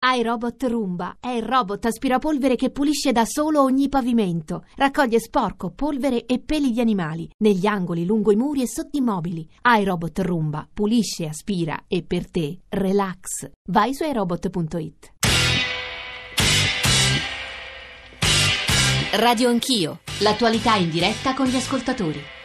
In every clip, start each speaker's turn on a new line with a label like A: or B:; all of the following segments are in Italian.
A: iRobot Roomba è il robot aspirapolvere che pulisce da solo ogni pavimento. Raccoglie sporco, polvere e peli di animali negli angoli, lungo i muri e sotto i mobili. iRobot Roomba pulisce, aspira e per te relax. Vai su iRobot.it. Radio Anch'io, l'attualità in diretta con gli ascoltatori.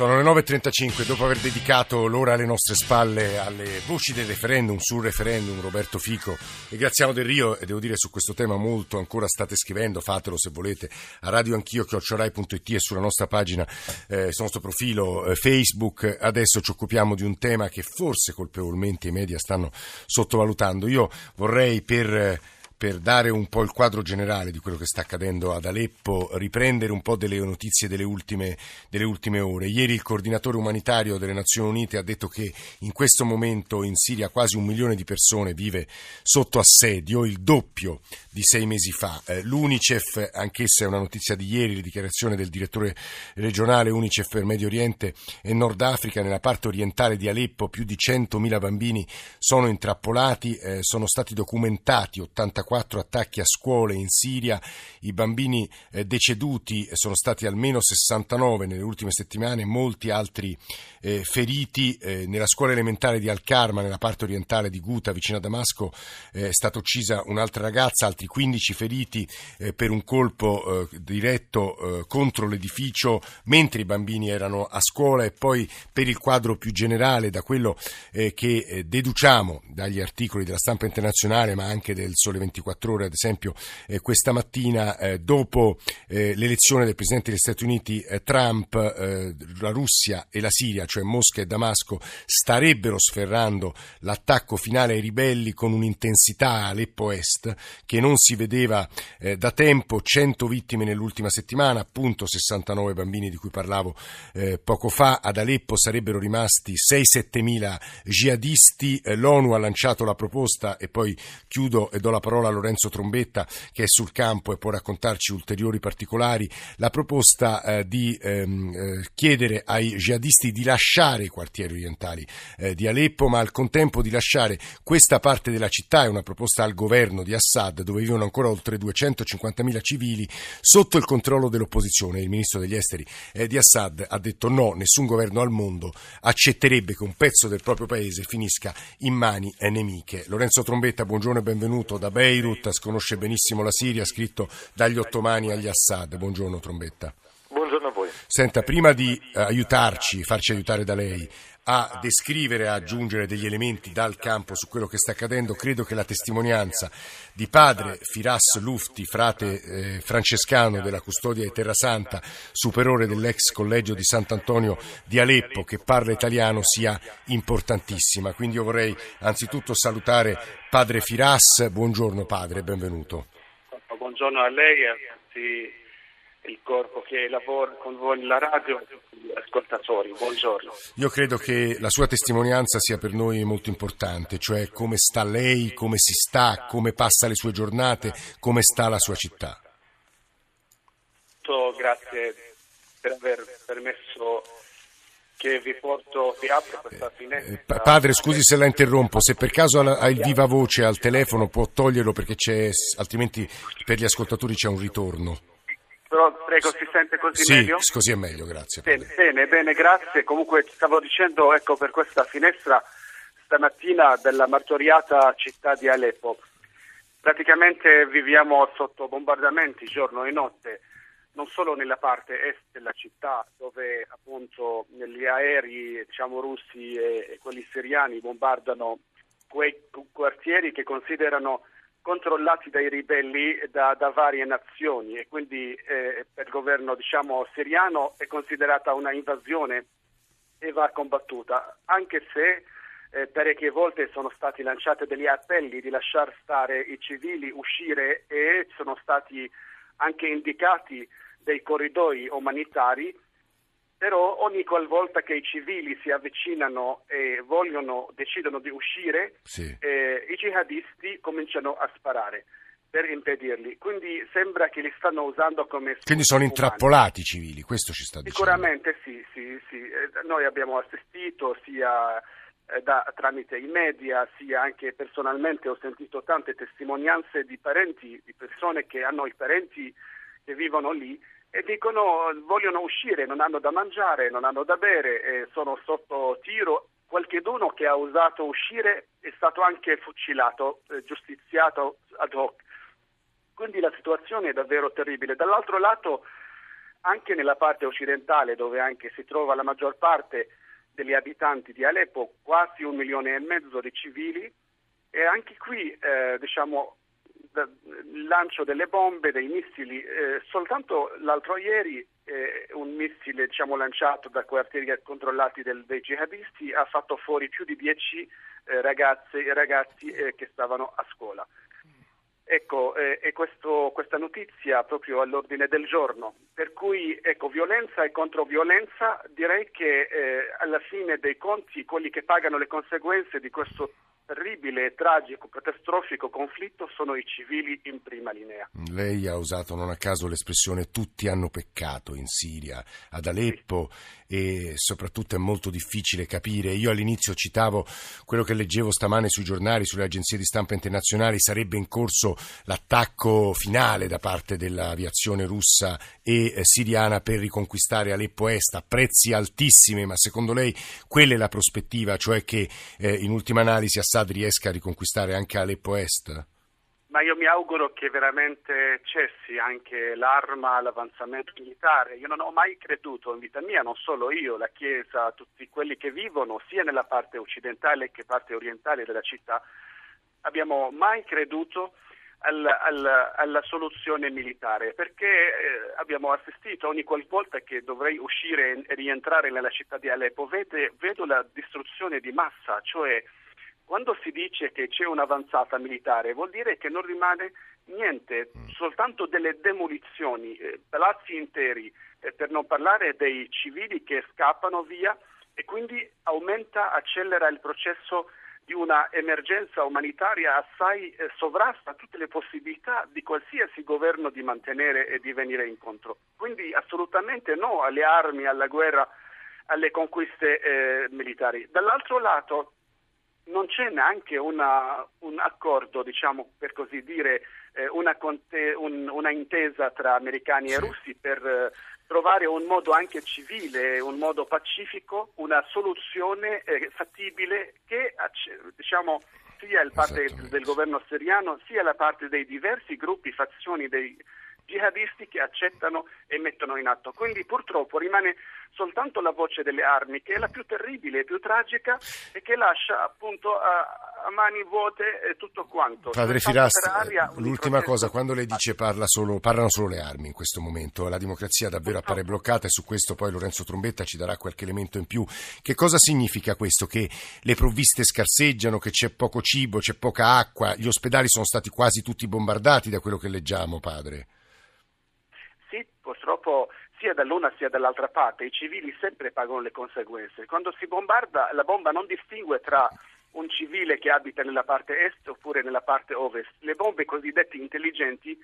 B: Sono le 9.35, dopo aver dedicato l'ora alle nostre spalle alle voci del referendum, sul referendum, Roberto Fico e Graziano Del Rio, e devo dire su questo tema molto ancora state scrivendo, fatelo se volete, a radioanchio, chiocciorai.it e sulla nostra pagina, eh, sul nostro profilo eh, Facebook. Adesso ci occupiamo di un tema che forse colpevolmente i media stanno sottovalutando. Io vorrei per... Eh, per dare un po' il quadro generale di quello che sta accadendo ad Aleppo, riprendere un po' delle notizie delle ultime, delle ultime, ore. Ieri il coordinatore umanitario delle Nazioni Unite ha detto che in questo momento in Siria quasi un milione di persone vive sotto assedio, il doppio di sei mesi fa. Eh, L'UNICEF, anch'essa è una notizia di ieri, la dichiarazione del direttore regionale UNICEF per Medio Oriente e Nord Africa, nella parte orientale di Aleppo più di 100.000 bambini sono intrappolati, eh, sono stati documentati 84 quattro attacchi a scuole in Siria, i bambini eh, deceduti sono stati almeno 69 nelle ultime settimane, molti altri eh, feriti. Eh, nella scuola elementare di Al-Karma, nella parte orientale di Guta, vicino a Damasco, eh, è stata uccisa un'altra ragazza, altri 15 feriti eh, per un colpo eh, diretto contro l'edificio mentre i bambini erano a scuola e poi per il quadro più generale, da quello che deduciamo dagli articoli della stampa internazionale ma anche del Sole 24 24 ore, ad esempio eh, questa mattina eh, dopo eh, l'elezione del Presidente degli Stati Uniti eh, Trump, eh, la Russia e la Siria, cioè Mosca e Damasco, starebbero sferrando l'attacco finale ai ribelli con un'intensità Aleppo Est che non si vedeva eh, da tempo, 100 vittime nell'ultima settimana, appunto 69 bambini di cui parlavo poco fa, ad Aleppo sarebbero rimasti 6-7 mila jihadisti, l'ONU ha lanciato la proposta e poi chiudo e do la parola a Lorenzo Trombetta che è sul campo e può raccontarci ulteriori particolari, la proposta eh, di ehm, eh, chiedere ai jihadisti di lasciare i quartieri orientali eh, di Aleppo, ma al contempo di lasciare questa parte della città, è una proposta al governo di Assad, dove vivono ancora oltre 250.000 civili, sotto il controllo dell'opposizione. Il ministro degli esteri eh, di Assad ha detto no, nessun governo al mondo accetterebbe che un pezzo del proprio paese finisca in mani nemiche. Lorenzo Trombetta, buongiorno e benvenuto da Beirut. Beirut, conosce benissimo la Siria, scritto dagli ottomani agli Assad. Buongiorno Trombetta.
C: Buongiorno a voi.
B: Senta, prima di eh, aiutarci, farci aiutare da lei, a descrivere, a aggiungere degli elementi dal campo su quello che sta accadendo, credo che la testimonianza di padre Firas Lufti, frate eh, francescano della custodia di Terra Santa, superore dell'ex collegio di Sant'Antonio di Aleppo, che parla italiano, sia importantissima. Quindi io vorrei anzitutto salutare padre Firas. Buongiorno padre, benvenuto.
C: Buongiorno a lei e a tutti il corpo che lavora con voi nella radio, ascoltatori, buongiorno.
B: Io credo che la sua testimonianza sia per noi molto importante, cioè come sta lei, come si sta, come passa le sue giornate, come sta la sua città.
C: Grazie per aver permesso che vi porto, vi apro questa eh, finestra.
B: Eh, padre, scusi se la interrompo, se per caso ha il viva voce al telefono può toglierlo perché c'è, altrimenti per gli ascoltatori c'è un ritorno.
C: Però prego, si sente così
B: sì,
C: meglio?
B: così è meglio, grazie.
C: Bene, bene, bene, grazie. Comunque stavo dicendo, ecco, per questa finestra stamattina della martoriata città di Aleppo. Praticamente viviamo sotto bombardamenti giorno e notte, non solo nella parte est della città, dove appunto gli aerei diciamo, russi e, e quelli siriani bombardano quei quartieri che considerano controllati dai ribelli da, da varie nazioni e quindi eh, per il governo diciamo, siriano è considerata una invasione e va combattuta, anche se eh, parecchie volte sono stati lanciati degli appelli di lasciare stare i civili, uscire e sono stati anche indicati dei corridoi umanitari però ogni qualvolta che i civili si avvicinano e vogliono, decidono di uscire, sì. eh, i jihadisti cominciano a sparare per impedirli. Quindi sembra che li stanno usando come...
B: Quindi sono intrappolati i civili, questo ci sta
C: dicendo. Sicuramente sì, sì, sì. Eh, noi abbiamo assistito sia eh, da, tramite i media, sia anche personalmente ho sentito tante testimonianze di parenti, di persone che hanno i parenti che vivono lì e dicono vogliono uscire, non hanno da mangiare, non hanno da bere, sono sotto tiro. Qualcheduno che ha osato uscire è stato anche fucilato, eh, giustiziato ad hoc. Quindi la situazione è davvero terribile. Dall'altro lato, anche nella parte occidentale, dove anche si trova la maggior parte degli abitanti di Aleppo, quasi un milione e mezzo di civili, e anche qui eh, diciamo, il lancio delle bombe, dei missili. Eh, soltanto l'altro ieri eh, un missile diciamo, lanciato da quartieri controllati del, dei jihadisti ha fatto fuori più di dieci eh, ragazzi, ragazzi eh, che stavano a scuola. Ecco, eh, e questo, questa notizia proprio all'ordine del giorno. Per cui, ecco, violenza e controviolenza, direi che eh, alla fine dei conti quelli che pagano le conseguenze di questo terribile, e tragico, catastrofico conflitto sono i civili in prima linea.
B: Lei ha usato non a caso l'espressione tutti hanno peccato in Siria, ad Aleppo sì. E soprattutto è molto difficile capire. Io all'inizio citavo quello che leggevo stamane sui giornali, sulle agenzie di stampa internazionali, sarebbe in corso l'attacco finale da parte dell'aviazione russa e eh, siriana per riconquistare Aleppo Est a prezzi altissimi, ma secondo lei quella è la prospettiva, cioè che eh, in ultima analisi Assad riesca a riconquistare anche Aleppo Est?
C: Ma io mi auguro che veramente cessi anche l'arma, l'avanzamento militare. Io non ho mai creduto in vita mia, non solo io, la Chiesa, tutti quelli che vivono sia nella parte occidentale che parte orientale della città, abbiamo mai creduto al, al, alla soluzione militare, perché eh, abbiamo assistito ogni qualvolta che dovrei uscire e rientrare nella città di Aleppo, vede, vedo la distruzione di massa, cioè quando si dice che c'è un'avanzata militare vuol dire che non rimane niente, mm. soltanto delle demolizioni, eh, palazzi interi, eh, per non parlare dei civili che scappano via e quindi aumenta, accelera il processo di una emergenza umanitaria assai eh, sovrasta tutte le possibilità di qualsiasi governo di mantenere e di venire incontro. Quindi assolutamente no alle armi, alla guerra, alle conquiste eh, militari. Dall'altro lato non c'è neanche una, un accordo, diciamo per così dire, eh, una, conte, un, una, intesa tra americani e russi per eh, trovare un modo anche civile, un modo pacifico, una soluzione eh, fattibile che diciamo, sia il parte del governo siriano sia la parte dei diversi gruppi, fazioni dei jihadisti che accettano e mettono in atto. Quindi purtroppo rimane soltanto la voce delle armi, che è la più terribile e più tragica e che lascia appunto a, a mani vuote eh, tutto quanto.
B: Padre Firast, l'ultima cosa, quando lei dice parla solo, parlano solo le armi in questo momento, la democrazia davvero appare bloccata e su questo poi Lorenzo Trombetta ci darà qualche elemento in più. Che cosa significa questo? Che le provviste scarseggiano, che c'è poco cibo, c'è poca acqua, gli ospedali sono stati quasi tutti bombardati da quello che leggiamo, padre?
C: Purtroppo sia dall'una sia dall'altra parte, i civili sempre pagano le conseguenze. Quando si bombarda, la bomba non distingue tra un civile che abita nella parte est oppure nella parte ovest. Le bombe cosiddette intelligenti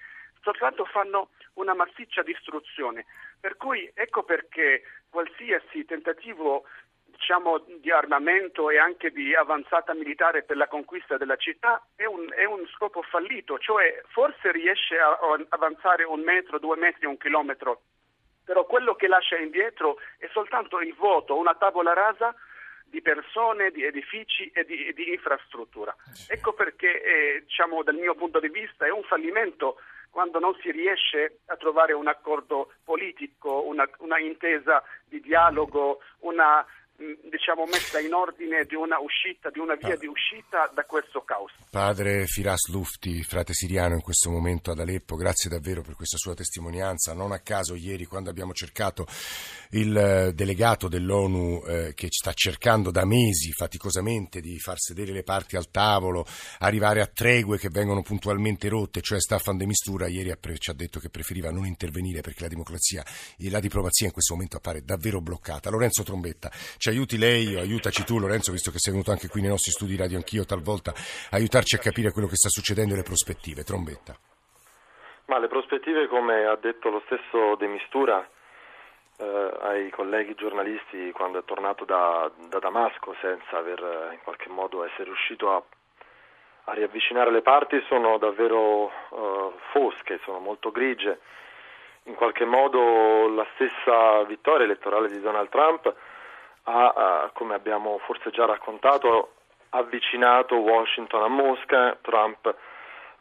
C: soltanto fanno una massiccia distruzione. Per cui ecco perché qualsiasi tentativo diciamo, di armamento e anche di avanzata militare per la conquista della città è un, è un scopo fallito, cioè forse riesce a, a avanzare un metro, due metri, un chilometro, però quello che lascia indietro è soltanto il vuoto, una tavola rasa di persone, di edifici e di, di infrastruttura. Ecco perché, eh, diciamo, dal mio punto di vista, è un fallimento quando non si riesce a trovare un accordo politico, una, una intesa di dialogo, una diciamo, messa in ordine di una uscita, di una via ah. di uscita da questo caos.
B: Padre Firas Lufti, frate siriano in questo momento ad Aleppo, grazie davvero per questa sua testimonianza. Non a caso ieri quando abbiamo cercato il eh, delegato dell'ONU eh, che sta cercando da mesi faticosamente di far sedere le parti al tavolo, arrivare a tregue che vengono puntualmente rotte, cioè Staffan de Mistura ieri ci ha detto che preferiva non intervenire perché la democrazia e la diplomazia in questo momento appare davvero bloccata. Lorenzo Trombetta ci aiuti lei o aiutaci tu Lorenzo, visto che sei venuto anche qui nei nostri studi radio anch'io talvolta, aiutarci a capire quello che sta succedendo e le prospettive. Trombetta.
D: Ma le prospettive, come ha detto lo stesso De Mistura, eh, ai colleghi giornalisti quando è tornato da, da Damasco senza aver eh, in qualche modo essere riuscito a, a riavvicinare le parti sono davvero eh, fosche, sono molto grigie. In qualche modo la stessa vittoria elettorale di Donald Trump ha, come abbiamo forse già raccontato, avvicinato Washington a Mosca. Trump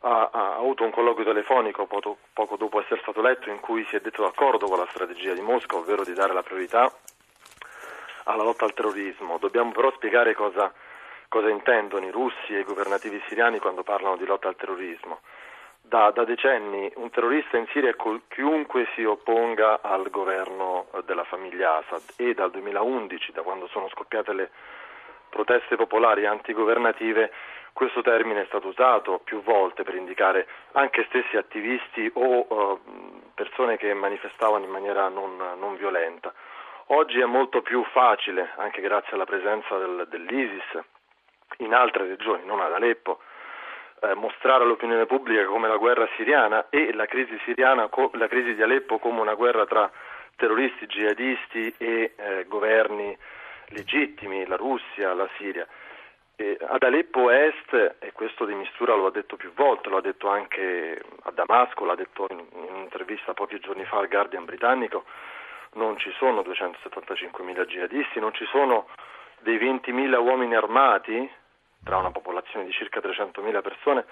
D: ha, ha, avuto un colloquio telefonico poco, poco dopo essere stato eletto in cui si è detto d'accordo con la strategia di Mosca, ovvero di dare la priorità alla lotta al terrorismo. Dobbiamo però spiegare cosa, cosa intendono i russi e i governativi siriani quando parlano di lotta al terrorismo. Da, da, decenni un terrorista in Siria è chiunque si opponga al governo della famiglia Assad e dal 2011, da quando sono scoppiate le proteste popolari antigovernative, questo termine è stato usato più volte per indicare anche stessi attivisti o uh, persone che manifestavano in maniera non, non, violenta. Oggi è molto più facile, anche grazie alla presenza del, dell'ISIS in altre regioni, non ad Aleppo, eh, mostrare all'opinione pubblica come la guerra siriana e la crisi, siriana, la crisi di Aleppo come una guerra tra terroristi, jihadisti e eh, governi legittimi, la Russia, la Siria. E ad Aleppo Est, e questo di Mistura lo ha detto più volte, lo ha detto anche a Damasco, l'ha detto in, in un'intervista pochi giorni fa al Guardian britannico, non ci sono 275.000 jihadisti, non ci sono dei 20.000 uomini armati, tra una popolazione di circa 300.000 persone,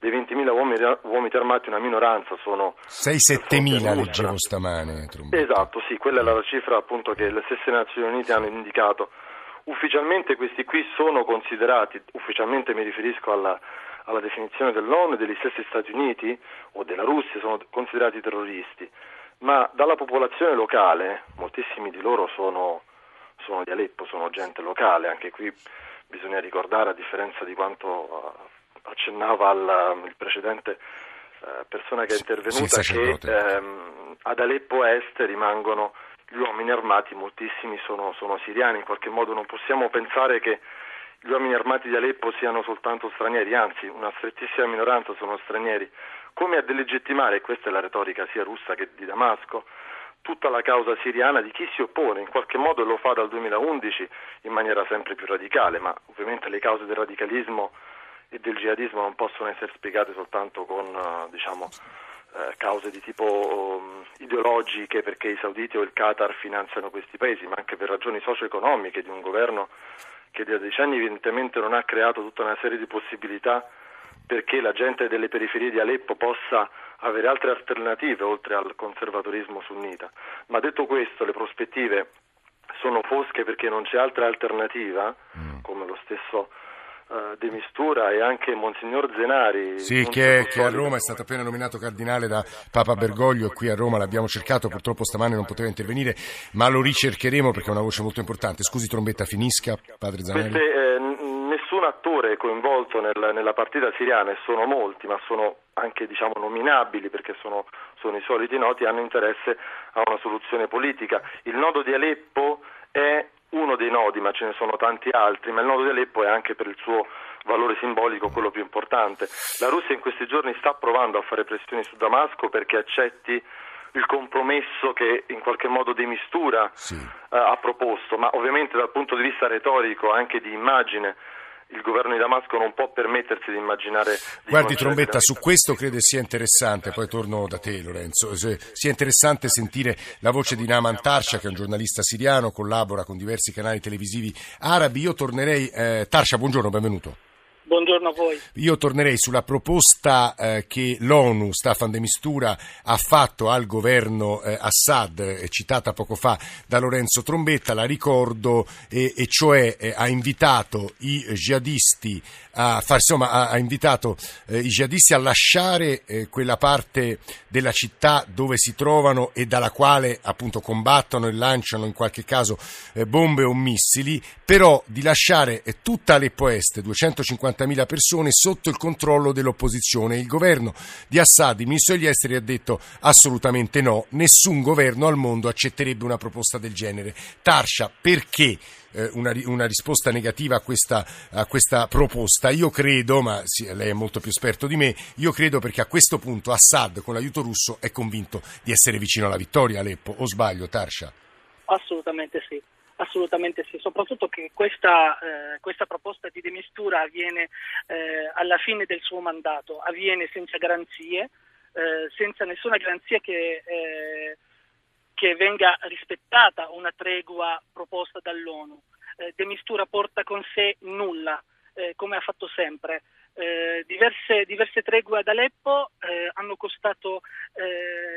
D: dei 20.000 uomini, uomini armati una minoranza sono
B: 6-7.000 leggevo stamane
D: Trombetta. esatto sì quella è la cifra appunto che le stesse Nazioni Unite hanno indicato. Ufficialmente questi qui sono considerati, ufficialmente mi riferisco alla, alla definizione dell'ONU e degli stessi Stati Uniti o della Russia, sono considerati terroristi, ma dalla popolazione locale, moltissimi di loro sono, sono di Aleppo, sono gente locale, anche qui bisogna ricordare, a differenza di quanto accennava al, il precedente eh, persona che è intervenuta, sì, che ehm, ad Aleppo Est rimangono gli uomini armati, moltissimi sono, sono siriani, in qualche modo non possiamo pensare che gli uomini armati di Aleppo siano soltanto stranieri, anzi una strettissima minoranza sono stranieri, come a delegittimare, questa è la retorica sia russa che di Damasco, tutta la causa siriana di chi si oppone, in qualche modo lo fa dal 2011 in maniera sempre più radicale, ma ovviamente le cause del radicalismo e del jihadismo non possono essere spiegate soltanto con eh, diciamo, eh, cause di tipo um, ideologiche perché i sauditi o il Qatar finanziano questi paesi, ma anche per ragioni socio-economiche di un governo che da decenni evidentemente non ha creato tutta una serie di possibilità perché la gente delle periferie di Aleppo possa avere altre alternative oltre al conservatorismo sunnita. Ma detto questo, le prospettive sono fosche perché non c'è altra alternativa, mm. come lo stesso uh, De Mistura e anche Monsignor Zenari.
B: Sì, che, che, a Roma è stato appena nominato cardinale da Papa Bergoglio e qui a Roma l'abbiamo cercato, purtroppo stamane non poteva intervenire, ma lo ricercheremo perché è una voce molto importante. Scusi Trombetta, finisca, padre Zanari.
D: Queste, eh, nessun attore coinvolto nel, nella partita siriana, e sono molti, ma sono anche diciamo, nominabili perché sono, sono i soliti noti, hanno interesse a una soluzione politica. Il nodo di Aleppo è uno dei nodi, ma ce ne sono tanti altri, ma il nodo di Aleppo è anche per il suo valore simbolico quello più importante. La Russia in questi giorni sta provando a fare pressioni su Damasco perché accetti il compromesso che in qualche modo di mistura sì. uh, ha proposto, ma ovviamente dal punto di vista retorico, anche di immagine, il governo di Damasco non può permettersi di immaginare... Di
B: Guardi Trombetta, su questo credo sia interessante, poi torno da te Lorenzo, sia interessante sentire la voce di Naman Tarsha che è un giornalista siriano, collabora con diversi canali televisivi arabi. Io tornerei... Eh, Tarsha, buongiorno, benvenuto.
E: Buongiorno a voi.
B: Io tornerei sulla proposta eh, che l'ONU, Staffan de Mistura, ha fatto al governo eh, Assad, eh, citata poco fa da Lorenzo Trombetta, la ricordo, e cioè eh, ha invitato i jihadisti a, far, insomma, ha, ha invitato eh, i jihadisti a lasciare eh, quella parte della città dove si trovano e dalla quale appunto combattono e lanciano in qualche caso bombe o missili, però di lasciare tutta Aleppo Est, 250 150.000 persone sotto il controllo dell'opposizione. Il governo di Assad, il ministro degli esteri, ha detto assolutamente no, nessun governo al mondo accetterebbe una proposta del genere. Tarscia, perché? Eh, una, una, risposta negativa a questa, a questa, proposta. Io credo, ma sì, lei è molto più esperto di me, io credo perché a questo punto Assad con l'aiuto russo è convinto di essere vicino alla vittoria Aleppo, o sbaglio Tarscia?
E: Assolutamente sì. Assolutamente sì, soprattutto che questa, eh, questa proposta di demistura avviene eh, alla fine del suo mandato, avviene senza garanzie, eh, senza nessuna garanzia che, eh, che, venga rispettata una tregua proposta dall'ONU. Eh, demistura porta con sé nulla, eh, come ha fatto sempre. Diverse, diverse, tregue ad Aleppo hanno costato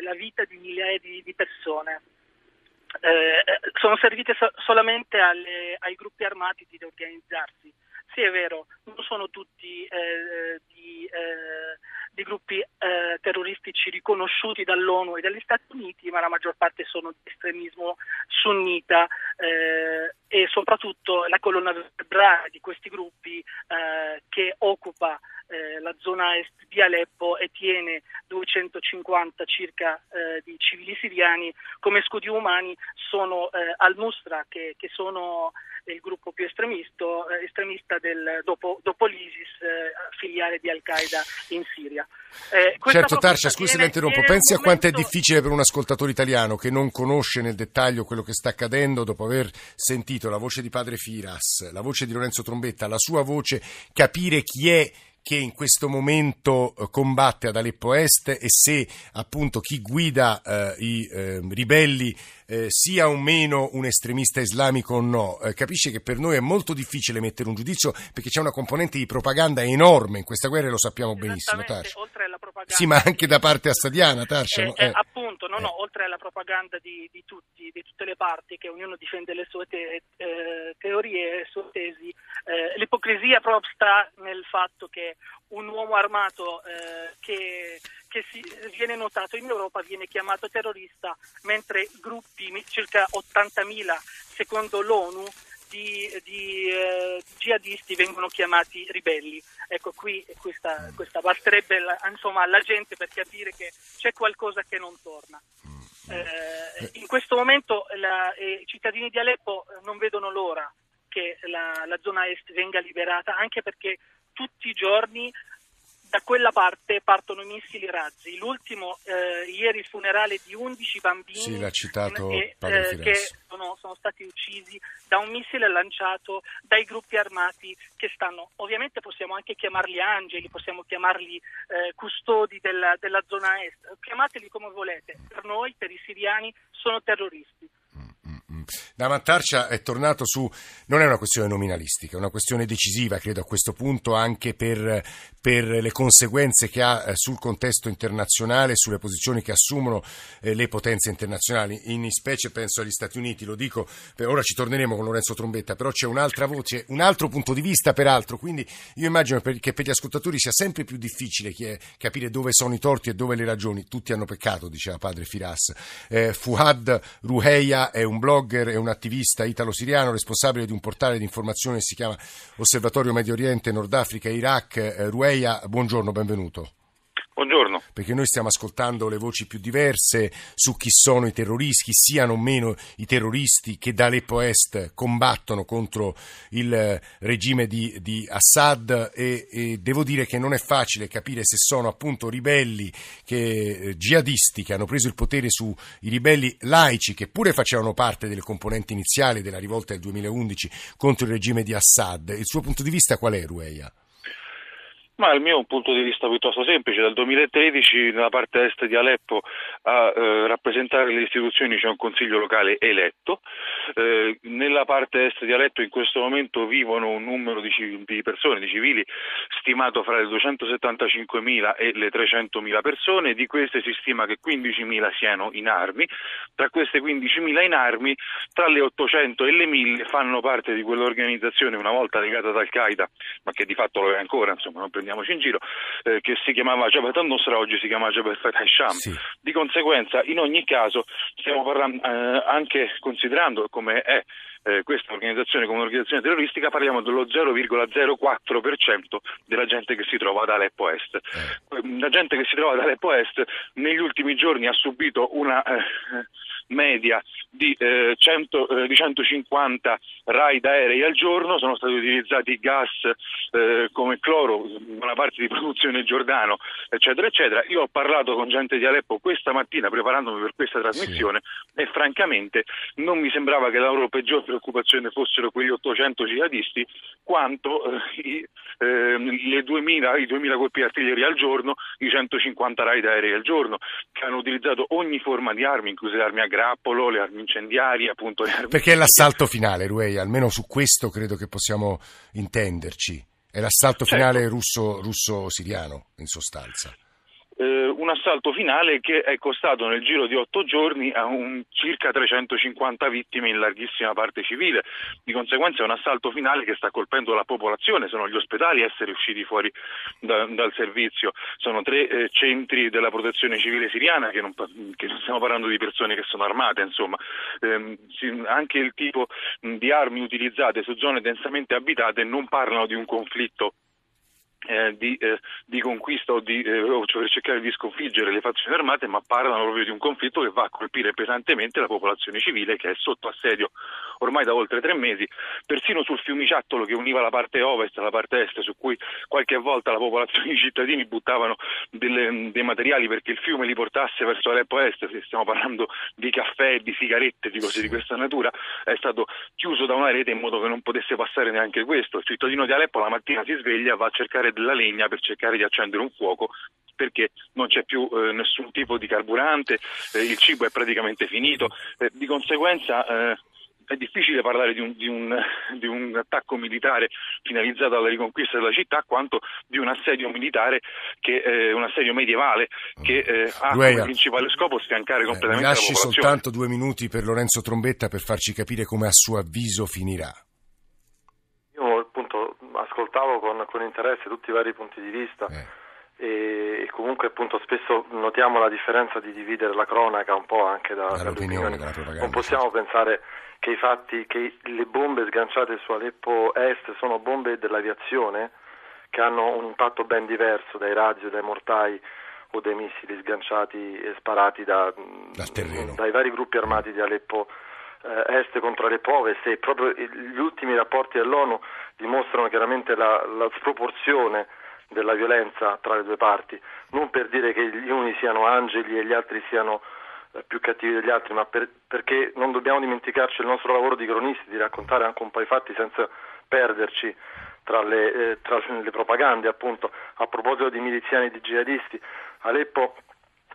E: la vita di migliaia di, di persone eh, sono servite so- solamente alle, ai gruppi armati di organizzarsi. Sì, è vero, non sono tutti eh, di, eh, di, gruppi eh, terroristici riconosciuti dall'ONU e dagli Stati Uniti, ma la maggior parte sono di estremismo sunnita eh, e soprattutto la colonna vertebrale di questi gruppi eh, che occupa eh, la zona est di Aleppo e tiene 250 circa eh, di civili siriani. Come scudi umani sono eh, al-Nusra che, che sono il gruppo più estremista, eh, estremista del, dopo, dopo, l'ISIS, eh, filiale di Al-Qaeda in Siria.
B: Eh, certo, Tarcia, scusi la interrompo. Pensi a quanto è difficile per un ascoltatore italiano che non conosce nel dettaglio quello che sta accadendo dopo aver sentito la voce di padre Firas, la voce di Lorenzo Trombetta, la sua voce, capire chi è che in questo momento eh, combatte ad Aleppo Est e se appunto chi guida eh, i eh, ribelli eh, sia o meno un estremista islamico o no, eh, capisce che per noi è molto difficile mettere un giudizio perché c'è una componente di propaganda enorme in questa guerra e lo sappiamo benissimo. Tarsha.
E: Oltre alla propaganda
B: sì, ma anche da parte assadiana, Tarsha.
E: Eh, no? appunto, no, no, oltre alla propaganda di, di, tutti, di tutte le parti, che ognuno difende le sue te, teorie e le sue tesi, l'ipocrisia proprio sta nel fatto che un uomo armato che che si, viene notato in Europa viene chiamato terrorista, mentre gruppi, circa 80.000 secondo l'ONU, di, di eh, jihadisti vengono chiamati ribelli. Ecco, qui questa, questa basterebbe la, insomma, alla gente per capire che c'è qualcosa che non torna. Eh, in questo momento la, eh, i cittadini di Aleppo non vedono l'ora che la, la zona est venga liberata, anche perché tutti i giorni da quella parte partono i missili razzi. L'ultimo eh, ieri il funerale di 11 bambini
B: sì, l'ha citato eh,
E: che sono, sono, stati uccisi da un missile lanciato dai gruppi armati che stanno, ovviamente possiamo anche chiamarli angeli, possiamo chiamarli eh, custodi della, della zona est, chiamateli come volete, per noi, per i siriani, sono terroristi.
B: Da Mantarcia è tornato su, non è una questione nominalistica, è una questione decisiva, credo a questo punto, anche per, per le conseguenze che ha eh, sul contesto internazionale, sulle posizioni che assumono eh, le potenze internazionali, in specie penso agli Stati Uniti, lo dico, ora ci torneremo con Lorenzo Trombetta, però c'è un'altra voce, un altro punto di vista peraltro, quindi io immagino che per gli ascoltatori sia sempre più difficile capire dove sono i torti e dove le ragioni, tutti hanno peccato, diceva padre Firas. Eh, Fuad Ruheia è un blogger, è un attivista italo-siriano, responsabile di un portale di informazione che si chiama Osservatorio Medio Oriente, Nord Africa e Iraq. Eh, Rueia, buongiorno, benvenuto.
F: Buongiorno.
B: Perché noi stiamo ascoltando le voci più diverse su chi sono i terroristi, chi siano o meno i terroristi che da Aleppo Est combattono contro il regime di, di Assad e, e, devo dire che non è facile capire se sono appunto ribelli che, eh, jihadisti che hanno preso il potere sui ribelli laici che pure facevano parte delle componenti iniziali della rivolta del 2011 contro il regime di Assad. Il suo punto di vista qual è, Rueia?
F: Ma il mio è un punto di vista piuttosto semplice. Dal 2013 nella parte est di Aleppo a eh, rappresentare le istituzioni c'è un consiglio locale eletto. Eh, nella parte est di Aleppo in questo momento vivono un numero di, di persone, di civili, stimato fra le 275.000 e le 300.000 persone. Di queste si stima che 15.000 siano in armi. Tra queste 15.000 in armi, tra le 800 e le 1.000 fanno parte di quell'organizzazione una volta legata ad Al-Qaeda, ma che di fatto lo è ancora, insomma, non prendiamoci in giro, eh, che si chiamava Jabhat al-Nusra, oggi si chiama Jabhat al-Sham. Sì. Di conseguenza, in ogni caso, stiamo parlando, eh, anche considerando come è eh, questa organizzazione come un'organizzazione terroristica, parliamo dello 0,04% della gente che si trova ad Aleppo Est. Eh. La gente che si trova ad Aleppo Est negli ultimi giorni ha subito una, eh, media di, eh, 100, eh, di 150 ride aerei al giorno, sono stati utilizzati gas eh, come cloro, una parte di produzione Giordano, eccetera, eccetera. Io ho parlato con gente di Aleppo questa mattina preparandomi per questa trasmissione sì. e francamente non mi sembrava che la loro peggior preoccupazione fossero quegli 800 jihadisti quanto eh, i, eh, 2000, i 2000 colpi di artiglieria al giorno, i 150 raid aerei al giorno, che hanno utilizzato ogni forma di armi, incluse le armi a grappolo, le armi incendiarie, appunto le armi...
B: Perché è l'assalto finale, Ruei, almeno su questo credo che possiamo intenderci. È l'assalto certo. finale russo, russo-siriano, in sostanza
F: eh, un assalto finale che è costato nel giro di otto giorni a un, circa 350 vittime in larghissima parte civile. Di conseguenza è un assalto finale che sta colpendo la popolazione, sono gli ospedali a essere usciti fuori da, dal servizio, sono tre eh, centri della protezione civile siriana che non, che stiamo parlando di persone che sono armate, insomma. Eh, anche il tipo di armi utilizzate su zone densamente abitate non parlano di un conflitto eh, di, eh, di, conquista o, di, eh, cioè per cercare di sconfiggere le fazioni armate, ma parlano proprio di un conflitto che va a colpire pesantemente la popolazione civile che è sotto assedio ormai da oltre tre mesi, persino sul fiumiciattolo che univa la parte ovest alla parte est, su cui qualche volta la popolazione i cittadini buttavano delle, dei materiali perché il fiume li portasse verso Aleppo Est, se stiamo parlando di caffè, di sigarette, di cose di questa natura, è stato chiuso da una rete in modo che non potesse passare neanche questo. Il cittadino di Aleppo la mattina si sveglia, va a cercare della legna per cercare di accendere un fuoco perché non c'è più eh, nessun tipo di carburante, eh, il cibo è praticamente finito, eh, di conseguenza eh, è difficile parlare di un, di, un, di un, attacco militare finalizzato alla riconquista della città quanto di un assedio militare, che, eh, un assedio medievale che eh, ha Lueia, come principale scopo sfiancare completamente eh, la
B: popolazione. lasci soltanto due minuti per Lorenzo Trombetta per farci capire come a suo avviso finirà.
D: Io appunto ascoltavo con, interesse tutti i vari punti di vista. Eh e, comunque appunto spesso notiamo la differenza di dividere la cronaca un po' anche da, dall'opinione. Non possiamo pensare che i fatti, che le bombe sganciate su Aleppo Est sono bombe dell'aviazione che hanno un impatto ben diverso dai razzi dai mortai o dai missili sganciati e sparati da, dai vari gruppi armati di Aleppo eh, Est contro Aleppo Ovest e proprio gli ultimi rapporti dell'ONU dimostrano chiaramente la, la sproporzione della violenza tra le due parti, non per dire che gli uni siano angeli e gli altri siano eh, più cattivi degli altri, ma per, perché non dobbiamo dimenticarci il nostro lavoro di cronisti, di raccontare anche un po' i fatti senza perderci tra le, eh, tra le propagande, appunto. A proposito di miliziani e di jihadisti, Aleppo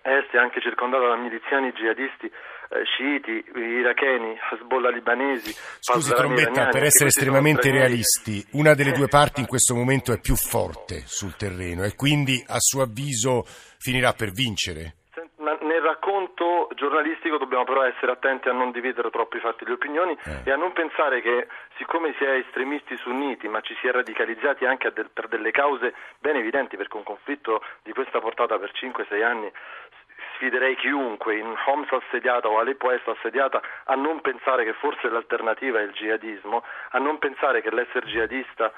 D: Est è anche circondata da miliziani jihadisti eh, sciiti, iracheni, Hezbollah libanesi.
B: Scusi Trombetta, per essere estremamente realisti, una delle due parti in questo momento è più forte sul terreno e quindi a suo avviso finirà per vincere?
D: Racconto giornalistico dobbiamo però essere attenti a non dividere troppo i fatti e le opinioni eh. e a non pensare che siccome si è estremisti sunniti ma ci si è radicalizzati anche del, per delle cause ben evidenti perché un conflitto di questa portata per 5-6 anni sfiderei chiunque in Homs assediata o Aleppo Est assediata a non pensare che forse l'alternativa è il jihadismo, a non pensare che l'essere jihadista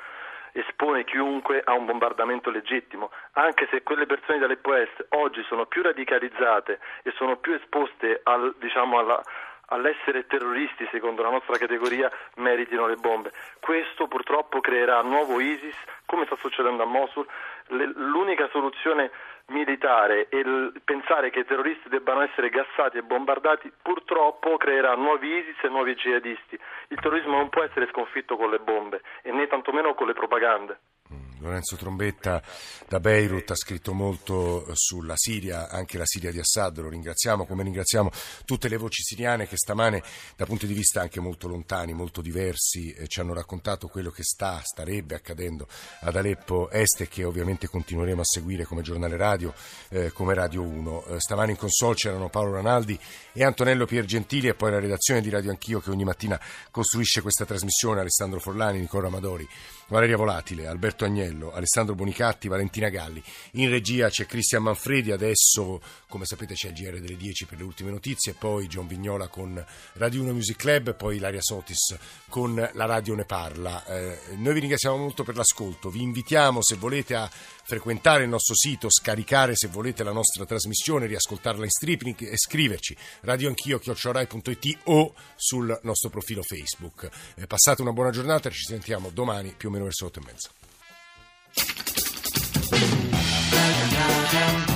D: espone chiunque a un bombardamento legittimo, anche se quelle persone di Aleppo Est oggi sono più radicalizzate e sono più esposte al, diciamo, alla, all'essere terroristi secondo la nostra categoria meritino le bombe. Questo purtroppo creerà nuovo ISIS, come sta succedendo a Mosul. l'unica soluzione militare e pensare che i terroristi debbano essere gassati e bombardati purtroppo creerà nuovi ISIS e nuovi jihadisti. Il terrorismo non può essere sconfitto con le bombe e né tantomeno con le propagande.
B: Lorenzo Trombetta da Beirut ha scritto molto sulla Siria, anche la Siria di Assad, lo ringraziamo, come ringraziamo tutte le voci siriane che stamane da punti di vista anche molto lontani, molto diversi, eh, ci hanno raccontato quello che sta, starebbe accadendo ad Aleppo Est e che ovviamente continueremo a seguire come giornale radio, eh, come Radio 1. Eh, stamane in console c'erano Paolo Ranaldi e Antonello Piergentili e poi la redazione di Radio Anch'io che ogni mattina costruisce questa trasmissione, Alessandro Forlani, Nicola Amadori, Valeria Volatile, Alberto Agnelli Antonello, Alessandro Bonicatti, Valentina Galli. In regia c'è Cristian Manfredi, adesso come sapete c'è il GR delle 10 per le ultime notizie, poi John Vignola con Radio 1 Music Club, poi Ilaria Sotis con La Radio Ne Parla. Eh, noi vi ringraziamo molto per l'ascolto, vi invitiamo se volete a frequentare il nostro sito, scaricare se volete la nostra trasmissione, riascoltarla in streaming e scriverci radioanchio.it o sul nostro profilo Facebook. Eh, passate una buona giornata, ci sentiamo domani più o meno verso le 8 e mezza. Thank you.